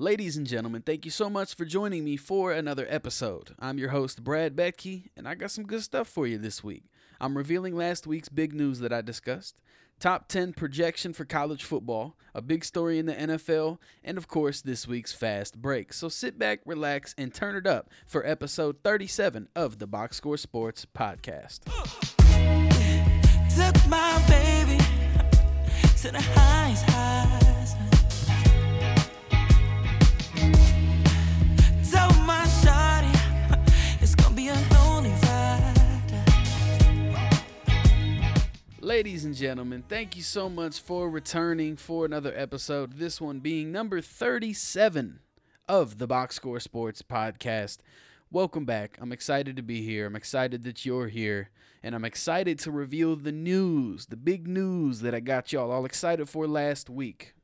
Ladies and gentlemen, thank you so much for joining me for another episode. I'm your host, Brad Betke, and I got some good stuff for you this week. I'm revealing last week's big news that I discussed, top 10 projection for college football, a big story in the NFL, and of course, this week's fast break. So sit back, relax, and turn it up for episode 37 of the Box Score Sports Podcast. Took my baby to the highest highs. Ladies and gentlemen, thank you so much for returning for another episode. This one being number 37 of the Box Score Sports Podcast. Welcome back. I'm excited to be here. I'm excited that you're here. And I'm excited to reveal the news, the big news that I got y'all all excited for last week.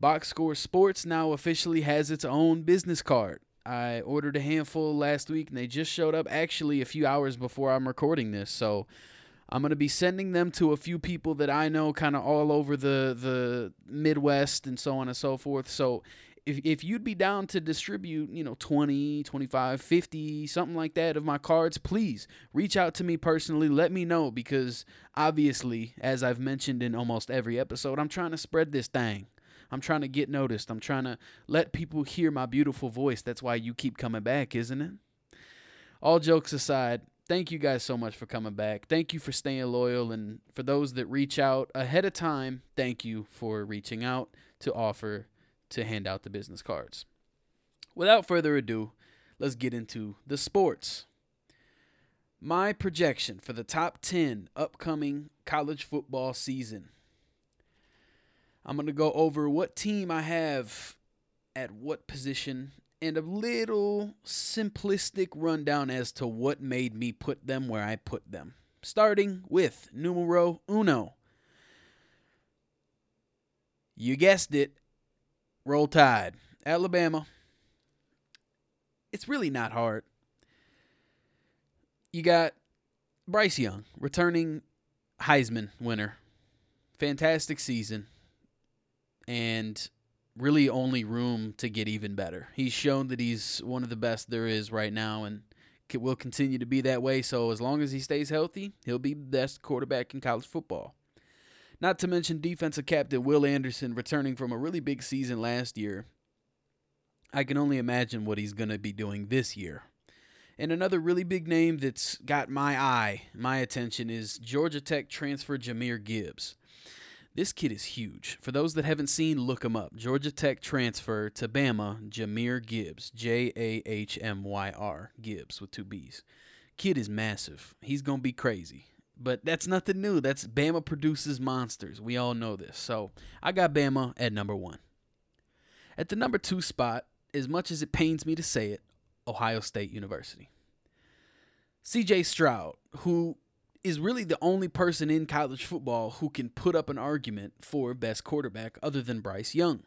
Box Score Sports now officially has its own business card. I ordered a handful last week and they just showed up actually a few hours before I'm recording this. So I'm going to be sending them to a few people that I know kind of all over the the Midwest and so on and so forth. So if if you'd be down to distribute, you know, 20, 25, 50, something like that of my cards, please reach out to me personally. Let me know because obviously, as I've mentioned in almost every episode, I'm trying to spread this thing. I'm trying to get noticed. I'm trying to let people hear my beautiful voice. That's why you keep coming back, isn't it? All jokes aside, thank you guys so much for coming back. Thank you for staying loyal. And for those that reach out ahead of time, thank you for reaching out to offer to hand out the business cards. Without further ado, let's get into the sports. My projection for the top 10 upcoming college football season. I'm going to go over what team I have at what position and a little simplistic rundown as to what made me put them where I put them. Starting with numero uno. You guessed it. Roll Tide. Alabama. It's really not hard. You got Bryce Young, returning Heisman winner. Fantastic season. And really only room to get even better. He's shown that he's one of the best there is right now and will continue to be that way. So as long as he stays healthy, he'll be the best quarterback in college football. Not to mention defensive captain Will Anderson returning from a really big season last year. I can only imagine what he's going to be doing this year. And another really big name that's got my eye, my attention, is Georgia Tech transfer Jahmyr Gibbs. This kid is huge. For those that haven't seen, look him up. Georgia Tech transfer to Bama, Jahmyr Gibbs. J A H M Y R, Gibbs with two B's. Kid is massive. He's going to be crazy. But that's nothing new. That's Bama produces monsters. We all know this. So I got Bama at number one. At the number two spot, as much as it pains me to say it, Ohio State University. CJ Stroud, who is really the only person in college football who can put up an argument for best quarterback other than Bryce Young.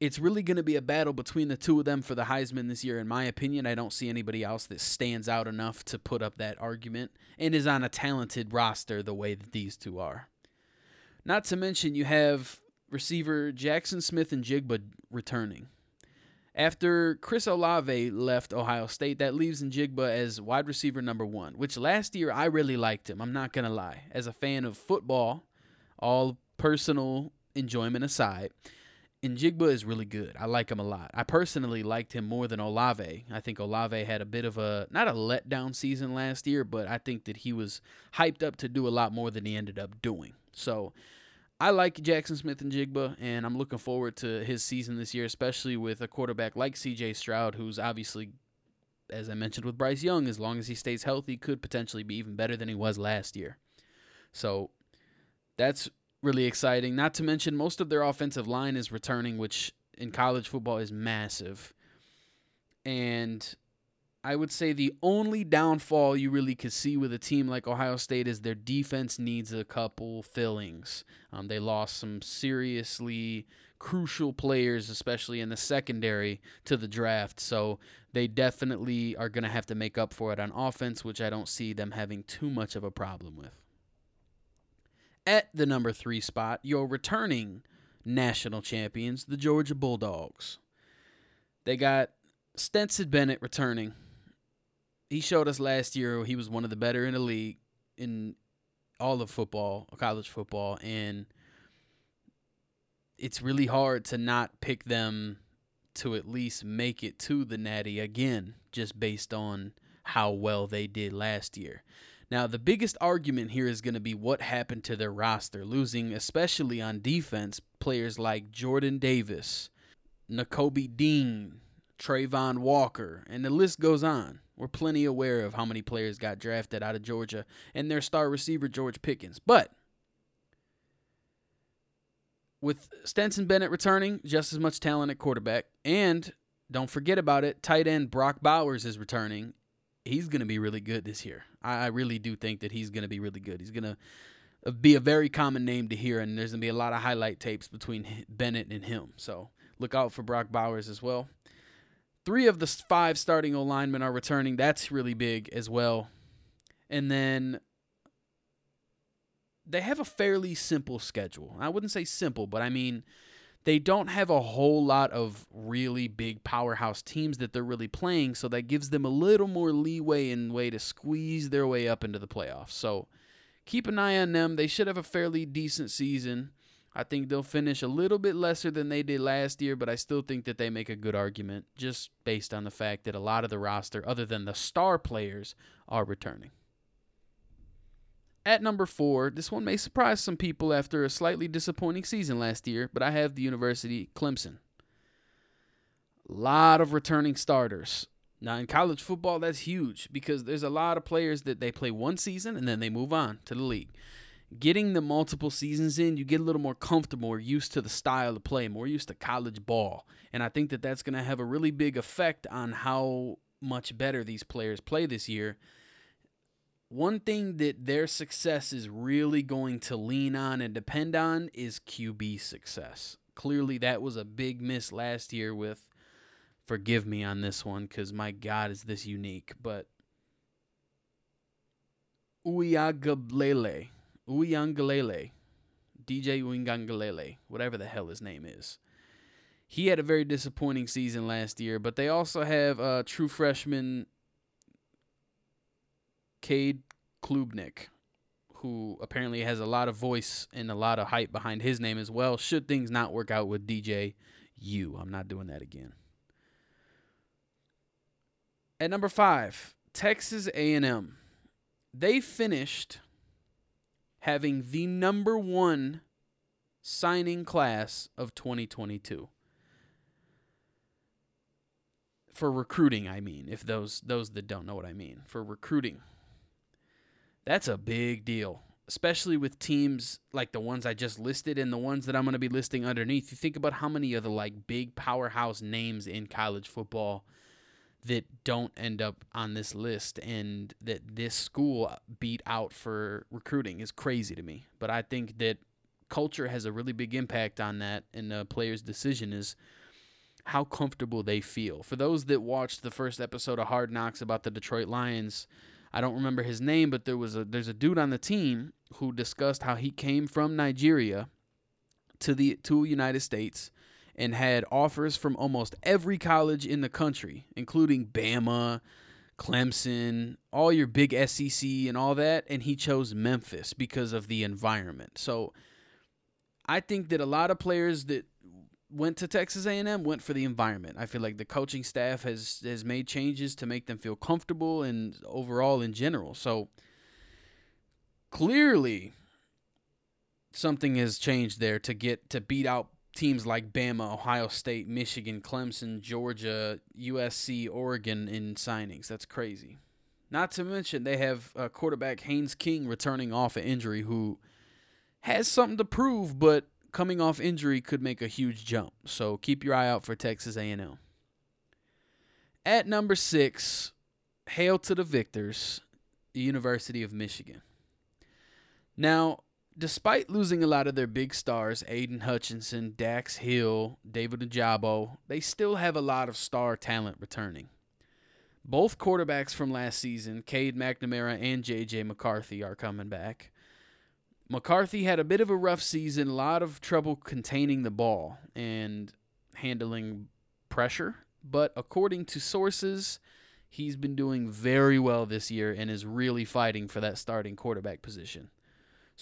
It's really going to be a battle between the two of them for the Heisman this year, in my opinion. I don't see anybody else that stands out enough to put up that argument and is on a talented roster the way that these two are. Not to mention, you have receiver Jaxon Smith-Njigba returning. After Chris Olave left Ohio State, that leaves Njigba as wide receiver number one, which last year I really liked him. I'm not going to lie. As a fan of football, all personal enjoyment aside, Njigba is really good. I like him a lot. I personally liked him more than Olave. I think Olave had a bit of a, not a letdown season last year, but I think that he was hyped up to do a lot more than he ended up doing. So, I like Jaxon Smith-Njigba, and I'm looking forward to his season this year, especially with a quarterback like CJ Stroud, who's obviously, as I mentioned with Bryce Young, as long as he stays healthy, could potentially be even better than he was last year. So that's really exciting. Not to mention, most of their offensive line is returning, which in college football is massive. And I would say the only downfall you really could see with a team like Ohio State is their defense needs a couple fillings. Um, they lost some seriously crucial players, especially in the secondary, to the draft. So they definitely are going to have to make up for it on offense, which I don't see them having too much of a problem with. At the number three spot, your returning national champions, the Georgia Bulldogs. They got Stetson Bennett returning. He showed us last year he was one of the better in the league in all of football, college football, and it's really hard to not pick them to at least make it to the Natty again, just based on how well they did last year. Now, the biggest argument here is going to be what happened to their roster, losing, especially on defense, players like Jordan Davis, Nakobe Dean, Travon Walker, and the list goes on. We're plenty aware of how many players got drafted out of Georgia and their star receiver, George Pickens. But with Stetson Bennett returning, just as much talent at quarterback, and don't forget about it, tight end Brock Bowers is returning. He's going to be really good this year. I, really do think that he's going to be really good. He's going to uh, be a very common name to hear, and there's going to be a lot of highlight tapes between Bennett and him. So look out for Brock Bowers as well. Three of the five starting linemen are returning. That's really big as well. And then they have a fairly simple schedule. I wouldn't say simple, but I mean they don't have a whole lot of really big powerhouse teams that they're really playing, so that gives them a little more leeway and way to squeeze their way up into the playoffs. So keep an eye on them. They should have a fairly decent season. I think they'll finish a little bit lesser than they did last year, but I still think that they make a good argument just based on the fact that a lot of the roster, other than the star players, are returning. At number four, this one may surprise some people after a slightly disappointing season last year, but I have the University Clemson. A lot of returning starters. Now, in college football, that's huge because there's a lot of players that they play one season and then they move on to the league. Getting the multiple seasons in, you get a little more comfortable or used to the style of play, more used to college ball. And I think that that's going to have a really big effect on how much better these players play this year one thing that their success is really going to lean on and depend on is QB success. Clearly, that was a big miss last year with, forgive me on this one because my God, is this unique, but Uiagalelei, Uiagalelei, DJ Uiagalelei, whatever the hell his name is. He had a very disappointing season last year, but they also have a true freshman Cade Klubnik, who apparently has a lot of voice and a lot of hype behind his name as well. Should things not work out with DJ U, I'm not doing that again. At number five, Texas A&M. They finished having the number one signing class of 2022 for recruiting i mean if those those that don't know what i mean for recruiting that's a big deal, especially with teams like the ones I just listed and the ones that I'm going to be listing underneath. You think about how many of the like big powerhouse names in college football that don't end up on this list and that this school beat out for recruiting is crazy to me. But I think that culture has a really big impact on that and the player's decision is how comfortable they feel. For those that watched the first episode of Hard Knocks about the Detroit Lions, I don't remember his name, but there was a there's a dude on the team who discussed how he came from Nigeria to the to United States and had offers from almost every college in the country, including Bama, Clemson, all your big SEC and all that, and he chose Memphis because of the environment. So I think that a lot of players that went to Texas A&M went for the environment. I feel like the coaching staff has has made changes to make them feel comfortable and overall in general. So clearly something has changed there to get to beat out teams like Bama, Ohio State, Michigan, Clemson, Georgia, USC, Oregon in signings. That's crazy. Not to mention they have uh, quarterback Haynes King returning off an injury who has something to prove, but coming off injury could make a huge jump. So keep your eye out for Texas A&M. At number 6, hail to the victors, the University of Michigan. Now, despite losing a lot of their big stars, Aidan Hutchinson, Dax Hill, David Ojabo, they still have a lot of star talent returning. Both quarterbacks from last season, Cade McNamara and J.J. McCarthy, are coming back. McCarthy had a bit of a rough season, a lot of trouble containing the ball and handling pressure. but according to sources, he's been doing very well this year and is really fighting for that starting quarterback position.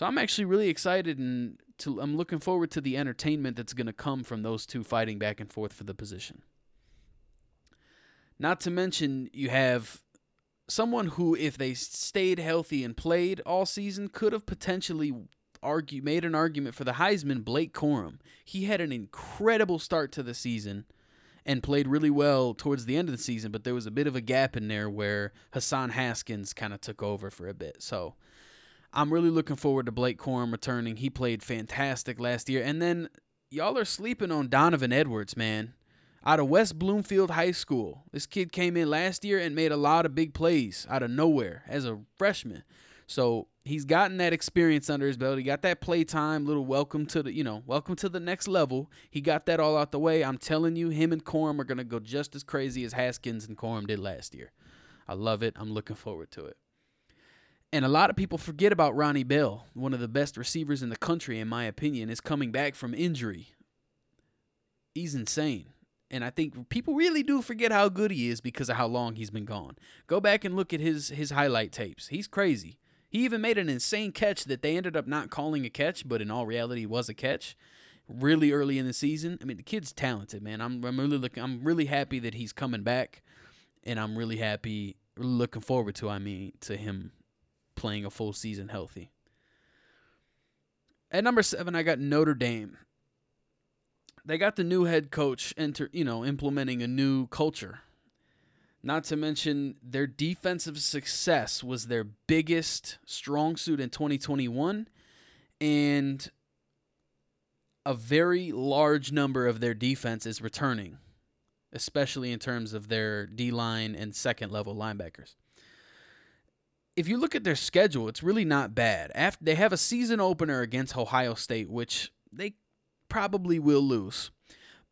So I'm actually really excited and to, I'm looking forward to the entertainment that's going to come from those two fighting back and forth for the position. Not to mention, you have someone who, if they stayed healthy and played all season, could have potentially argue made an argument for the Heisman. Blake Corum. He had an incredible start to the season and played really well towards the end of the season, but there was a bit of a gap in there where Hassan Haskins kind of took over for a bit. So I'm really looking forward to Blake Corum returning. He played fantastic last year. And then y'all are sleeping on Donovan Edwards, man. Out of West Bloomfield High School. This kid came in last year and made a lot of big plays out of nowhere as a freshman. So he's gotten that experience under his belt. He got that play time, little welcome to the, you know, welcome to the next level. He got that all out the way. I'm telling you, him and Corum are gonna go just as crazy as Haskins and Corum did last year. I love it. I'm looking forward to it. And a lot of people forget about Ronnie Bell, one of the best receivers in the country, in my opinion, is coming back from injury. He's insane. And I think people really do forget how good he is because of how long he's been gone. Go back and look at his his highlight tapes. He's crazy. He even made an insane catch that they ended up not calling a catch, but in all reality was a catch. Really early in the season. I mean, the kid's talented, man. I'm I'm really looking I'm really happy that he's coming back and I'm really happy looking forward to I mean to him playing a full season healthy. At number 7 I got Notre Dame they got the new head coach enter, you know, implementing a new culture. Not to mention their defensive success was their biggest strong suit in 2021 and a very large number of their defense is returning, especially in terms of their D-line and second level linebackers. If you look at their schedule, it's really not bad. After they have a season opener against Ohio State, which they probably will lose.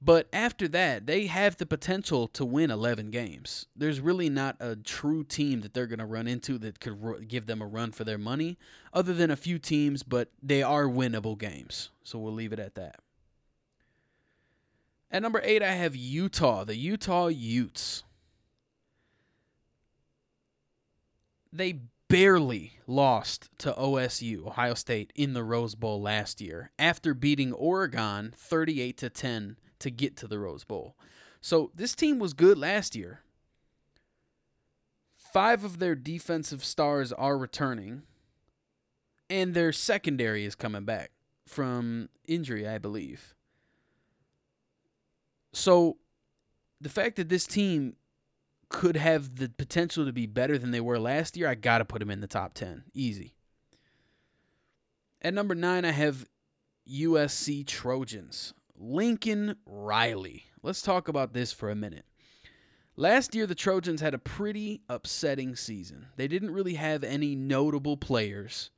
But after that, they have the potential to win 11 games. There's really not a true team that they're going to run into that could give them a run for their money, other than a few teams, but they are winnable games. So we'll leave it at that. At number eight, I have Utah, the Utah Utes. They barely lost to OSU, Ohio State, in the Rose Bowl last year after beating Oregon 38 to 10 to get to the Rose Bowl. So this team was good last year. Five of their defensive stars are returning, and their secondary is coming back from injury, I believe. So the fact that this team could have the potential to be better than they were last year, I got to put them in the top 10. Easy. At number nine, I have USC Trojans. Lincoln Riley. Let's talk about this for a minute. Last year, the Trojans had a pretty upsetting season. They didn't really have any notable players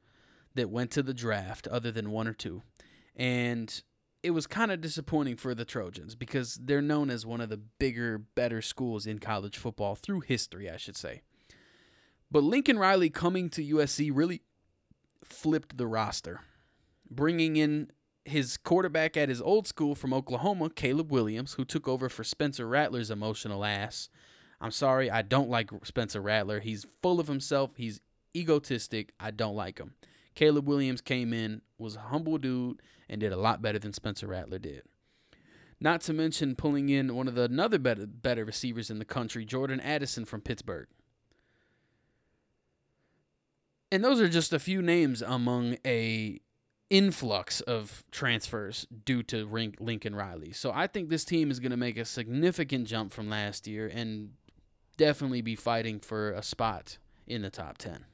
that went to the draft other than one or two. And it was kind of disappointing for the Trojans because they're known as one of the bigger, better schools in college football through history, I should say. But Lincoln Riley coming to USC really flipped the roster, bringing in his quarterback at his old school from Oklahoma, Caleb Williams, who took over for Spencer Rattler's emotional ass. I'm sorry, I don't like Spencer Rattler. He's full of himself, he's egotistic. I don't like him. Caleb Williams came in, was a humble dude, and did a lot better than Spencer Rattler did. Not to mention pulling in one of the another better better receivers in the country, Jordan Addison from Pittsburgh. And those are just a few names among a influx of transfers due to Lincoln Riley. So I think this team is going to make a significant jump from last year and definitely be fighting for a spot in the top 10.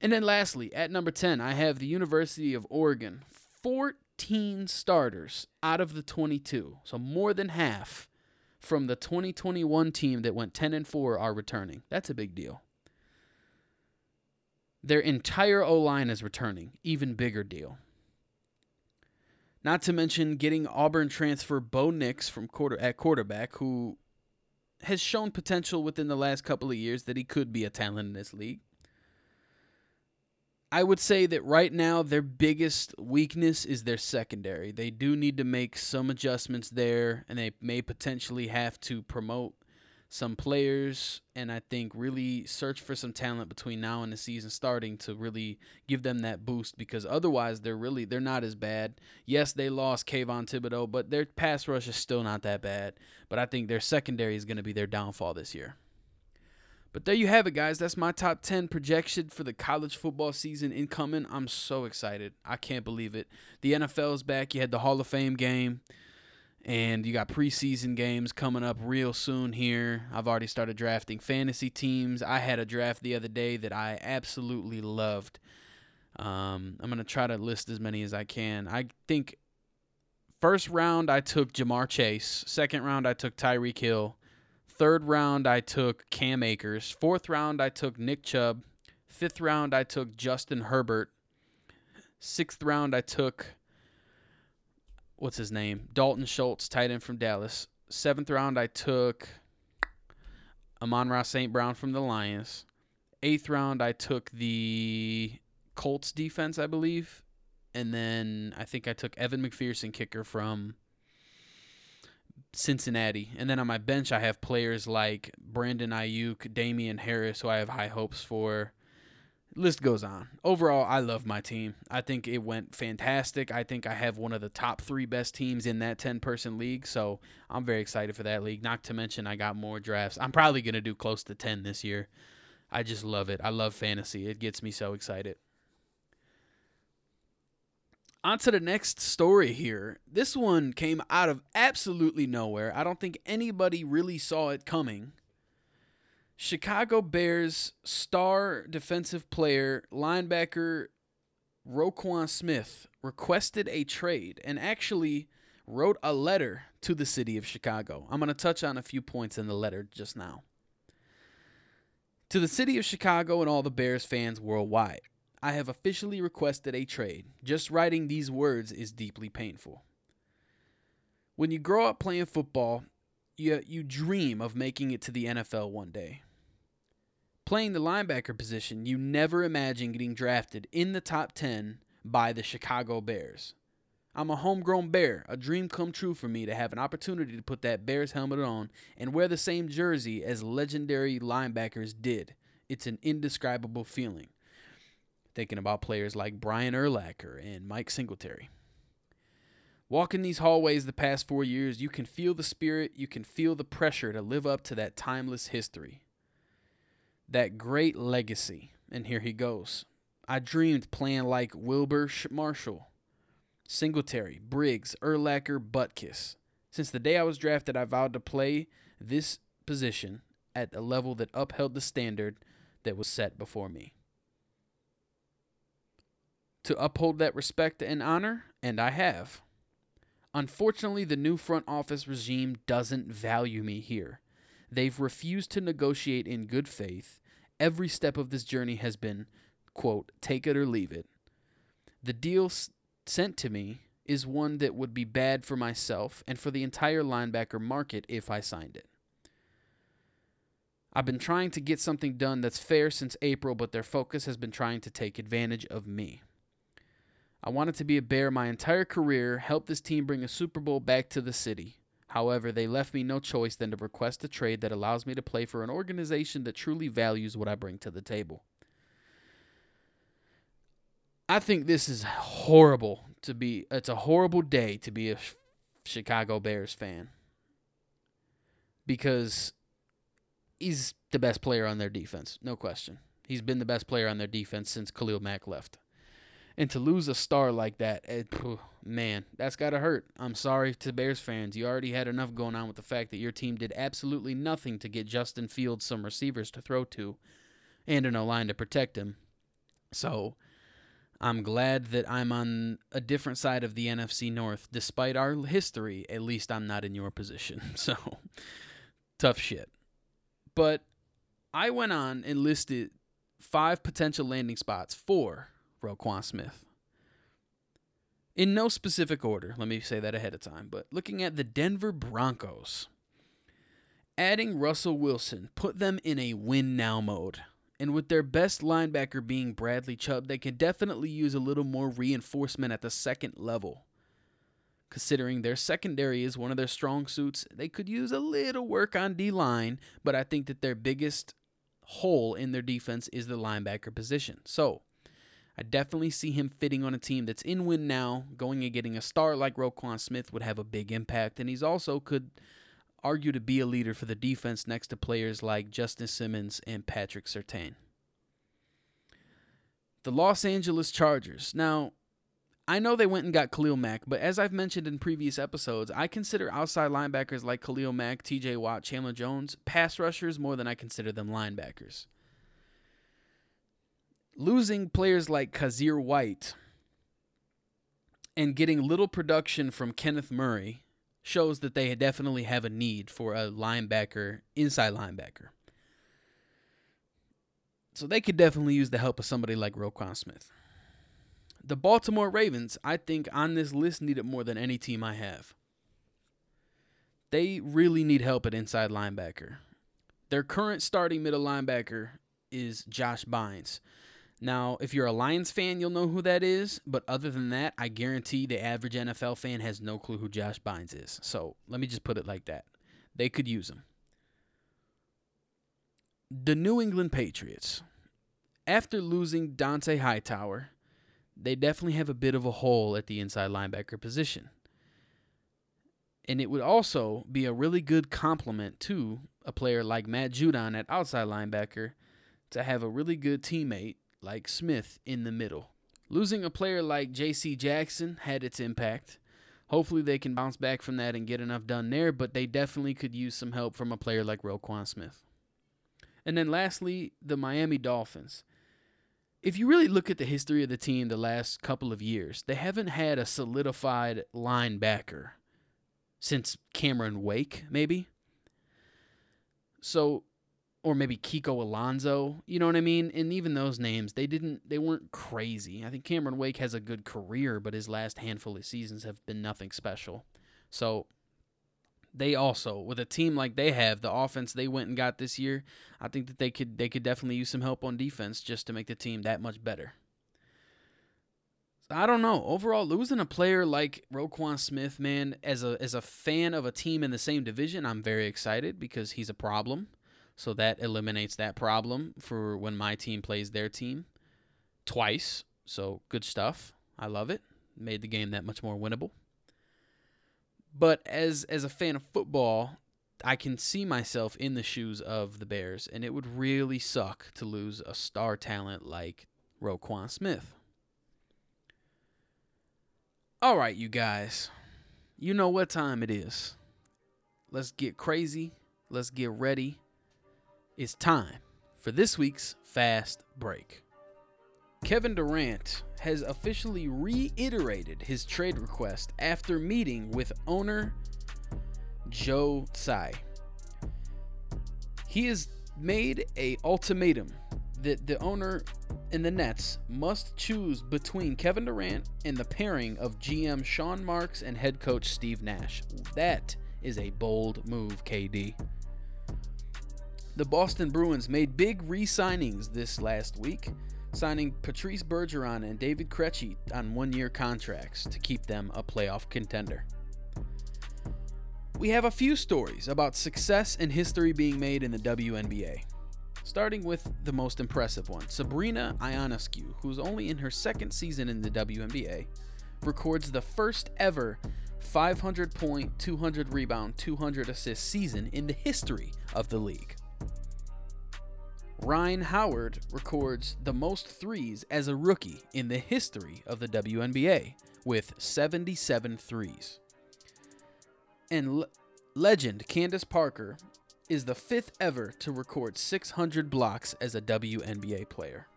And then lastly, at number 10, I have the University of Oregon. 14 starters out of the 22. So more than half from the 2021 team that went 10 and 4 are returning. That's a big deal. Their entire O line is returning. Even bigger deal. Not to mention getting Auburn transfer Bo Nix from quarter at quarterback, who has shown potential within the last couple of years that he could be a talent in this league. I would say that right now their biggest weakness is their secondary. They do need to make some adjustments there, and they may potentially have to promote some players and I think really search for some talent between now and the season starting to really give them that boost because otherwise they're really they're not as bad. Yes, they lost Kayvon Thibodeaux, but their pass rush is still not that bad. But I think their secondary is going to be their downfall this year. But there you have it, guys. That's my top 10 projection for the college football season incoming. I'm so excited. I can't believe it. The NFL is back. You had the Hall of Fame game, and you got preseason games coming up real soon here. I've already started drafting fantasy teams. I had a draft the other day that I absolutely loved. Um, I'm going to try to list as many as I can. I think first round I took Ja'Marr Chase, second round I took Tyreek Hill. Third round, I took Cam Akers. Fourth round, I took Nick Chubb. Fifth round, I took Justin Herbert. Sixth round, I took what's his name? Dalton Schultz, tight end from Dallas. Seventh round, I took Amon-Ra St. Brown from the Lions. Eighth round, I took the Colts defense, I believe. And then I think I took Evan McPherson, kicker from Cincinnati. And then on my bench, I have players like Brandon Aiyuk, Damien Harris, who I have high hopes for. List goes on. Overall, I love my team. I think it went fantastic. I think I have one of the top three best teams in that 10 person league. So I'm very excited for that league. Not to mention, I got more drafts. I'm probably going to do close to 10 this year. I just love it. I love fantasy. It gets me so excited on to the next story here. This one came out of absolutely nowhere. I don't think anybody really saw it coming. Chicago Bears star defensive player, linebacker Roquan Smith requested a trade and actually wrote a letter to the city of Chicago. I'm going to touch on a few points in the letter just now. To the city of Chicago and all the Bears fans worldwide. I have officially requested a trade. Just writing these words is deeply painful. When you grow up playing football, you, you dream of making it to the NFL one day. Playing the linebacker position, you never imagine getting drafted in the top 10 by the Chicago Bears. I'm a homegrown bear, a dream come true for me to have an opportunity to put that Bears helmet on and wear the same jersey as legendary linebackers did. It's an indescribable feeling thinking about players like Brian Urlacher and Mike Singletary. Walking these hallways the past four years, you can feel the spirit, you can feel the pressure to live up to that timeless history, that great legacy. And here he goes. I dreamed playing like Wilber Marshall, Singletary, Briggs, Urlacher, Butkus. Since the day I was drafted, I vowed to play this position at a level that upheld the standard that was set before me to uphold that respect and honor, and I have. Unfortunately, the new front office regime doesn't value me here. They've refused to negotiate in good faith. Every step of this journey has been, quote, take it or leave it. The deal s- sent to me is one that would be bad for myself and for the entire linebacker market if I signed it. I've been trying to get something done that's fair since April, but their focus has been trying to take advantage of me. I wanted to be a Bear my entire career, help this team bring a Super Bowl back to the city. However, they left me no choice than to request a trade that allows me to play for an organization that truly values what I bring to the table. I think this is horrible to be it's a horrible day to be a Chicago Bears fan. Because he's the best player on their defense, no question. He's been the best player on their defense since Khalil Mack left. And to lose a star like that, it, man, that's got to hurt. I'm sorry to Bears fans. You already had enough going on with the fact that your team did absolutely nothing to get Justin Fields some receivers to throw to and an O line to protect him. So I'm glad that I'm on a different side of the NFC North. Despite our history, at least I'm not in your position. So tough shit. But I went on and listed five potential landing spots for Roquan Smith. In no specific order, let me say that ahead of time, but looking at the Denver Broncos, adding Russell Wilson put them in a win now mode. And with their best linebacker being Bradley Chubb, they can definitely use a little more reinforcement at the second level. Considering their secondary is one of their strong suits, they could use a little work on D line, but I think that their biggest hole in their defense is the linebacker position. So, I definitely see him fitting on a team that's in win now. Going and getting a star like Roquan Smith would have a big impact, and he's also could argue to be a leader for the defense next to players like Justin Simmons and Patrick Surtain. The Los Angeles Chargers. Now, I know they went and got Khalil Mack, but as I've mentioned in previous episodes, I consider outside linebackers like Khalil Mack, TJ Watt, Chandler Jones pass rushers more than I consider them linebackers. Losing players like Kyzir White and getting little production from Kenneth Murray shows that they definitely have a need for a linebacker, inside linebacker. So they could definitely use the help of somebody like Roquan Smith. The Baltimore Ravens, I think, on this list need it more than any team I have. They really need help at inside linebacker. Their current starting middle linebacker is Josh Bynes. Now, if you're a Lions fan, you'll know who that is. But other than that, I guarantee the average NFL fan has no clue who Josh Bynes is. So let me just put it like that. They could use him. The New England Patriots, after losing Dont'a Hightower, they definitely have a bit of a hole at the inside linebacker position. And it would also be a really good complement to a player like Matt Judon at outside linebacker to have a really good teammate like Smith in the middle. Losing a player like J.C. Jackson had its impact. Hopefully, they can bounce back from that and get enough done there, but they definitely could use some help from a player like Roquan Smith. And then, lastly, the Miami Dolphins. If you really look at the history of the team the last couple of years, they haven't had a solidified linebacker since Cameron Wake, maybe. So or maybe Kiko Alonso, you know what I mean? And even those names, they didn't they weren't crazy. I think Cameron Wake has a good career, but his last handful of seasons have been nothing special. So they also with a team like they have, the offense they went and got this year, I think that they could they could definitely use some help on defense just to make the team that much better. I don't know. Overall, losing a player like Roquan Smith, man, as a as a fan of a team in the same division, I'm very excited because he's a problem. So that eliminates that problem for when my team plays their team twice. So good stuff. I love it. Made the game that much more winnable. But as as a fan of football, I can see myself in the shoes of the Bears, and it would really suck to lose a star talent like Roquan Smith. All right, you guys. You know what time it is. Let's get crazy. Let's get ready it's time for this week's fast break. Kevin Durant has officially reiterated his trade request after meeting with owner Joe Tsai. He has made a ultimatum that the owner and the Nets must choose between Kevin Durant and the pairing of GM Sean Marks and head coach Steve Nash. That is a bold move, KD. The Boston Bruins made big re signings this last week, signing Patrice Bergeron and David Krejci on one year contracts to keep them a playoff contender. We have a few stories about success and history being made in the WNBA. Starting with the most impressive one, Sabrina Ionescu, who's only in her second season in the WNBA, records the first ever 500 point, 200 rebound, 200 assist season in the history of the league. Rhyne Howard records the most threes as a rookie in the history of the WNBA with 77 threes. And legend Candace Parker is the fifth ever to record 600 blocks as a WNBA player.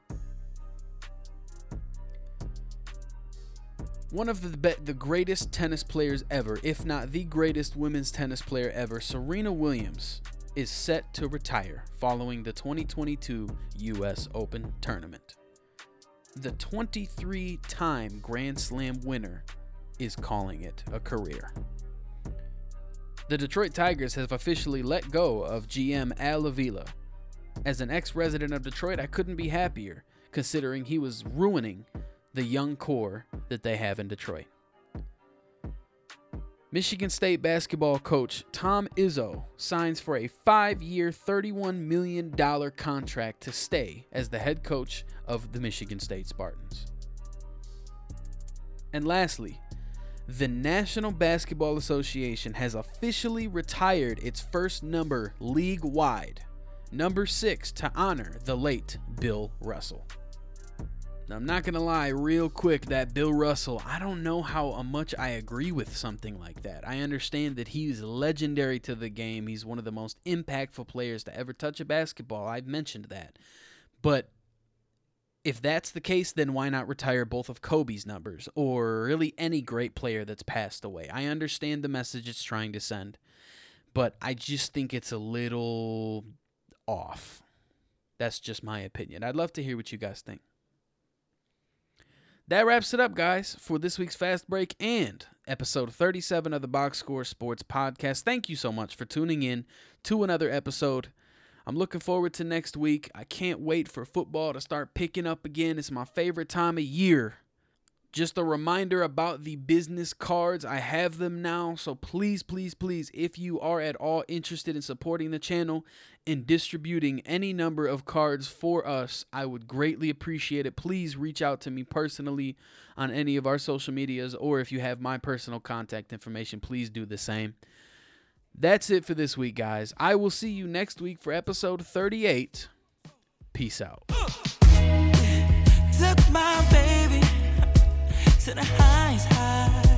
One of the be- the greatest tennis players ever, if not the greatest women's tennis player ever, Serena Williams, is set to retire following the 2022 US Open tournament. The 23 time Grand Slam winner is calling it a career. The Detroit Tigers have officially let go of GM Al Avila as an ex resident of Detroit, I couldn't be happier considering he was ruining the young core that they have in Detroit. Michigan State basketball coach Tom Izzo signs for a five year, $31 million contract to stay as the head coach of the Michigan State Spartans. And lastly, the National Basketball Association has officially retired its first number league wide, number six, to honor the late Bill Russell. I'm not going to lie, real quick, that Bill Russell, I don't know how much I agree with something like that. I understand that he's legendary to the game. He's one of the most impactful players to ever touch a basketball. I've mentioned that. But if that's the case, then why not retire both of Kobe's numbers or really any great player that's passed away? I understand the message it's trying to send, but I just think it's a little off. That's just my opinion. I'd love to hear what you guys think. That wraps it up, guys, for this week's Fast Break and episode 37 of the Box Score Sports Podcast. Thank you so much for tuning in to another episode. I'm looking forward to next week. I can't wait for football to start picking up again. It's my favorite time of year. Just a reminder about the business cards. I have them now. So please, please, please, if you are at all interested in supporting the channel and distributing any number of cards for us, I would greatly appreciate it. Please reach out to me personally on any of our social medias, or if you have my personal contact information, please do the same. That's it for this week, guys. I will see you next week for episode 38. Peace out. Baby to the highest high.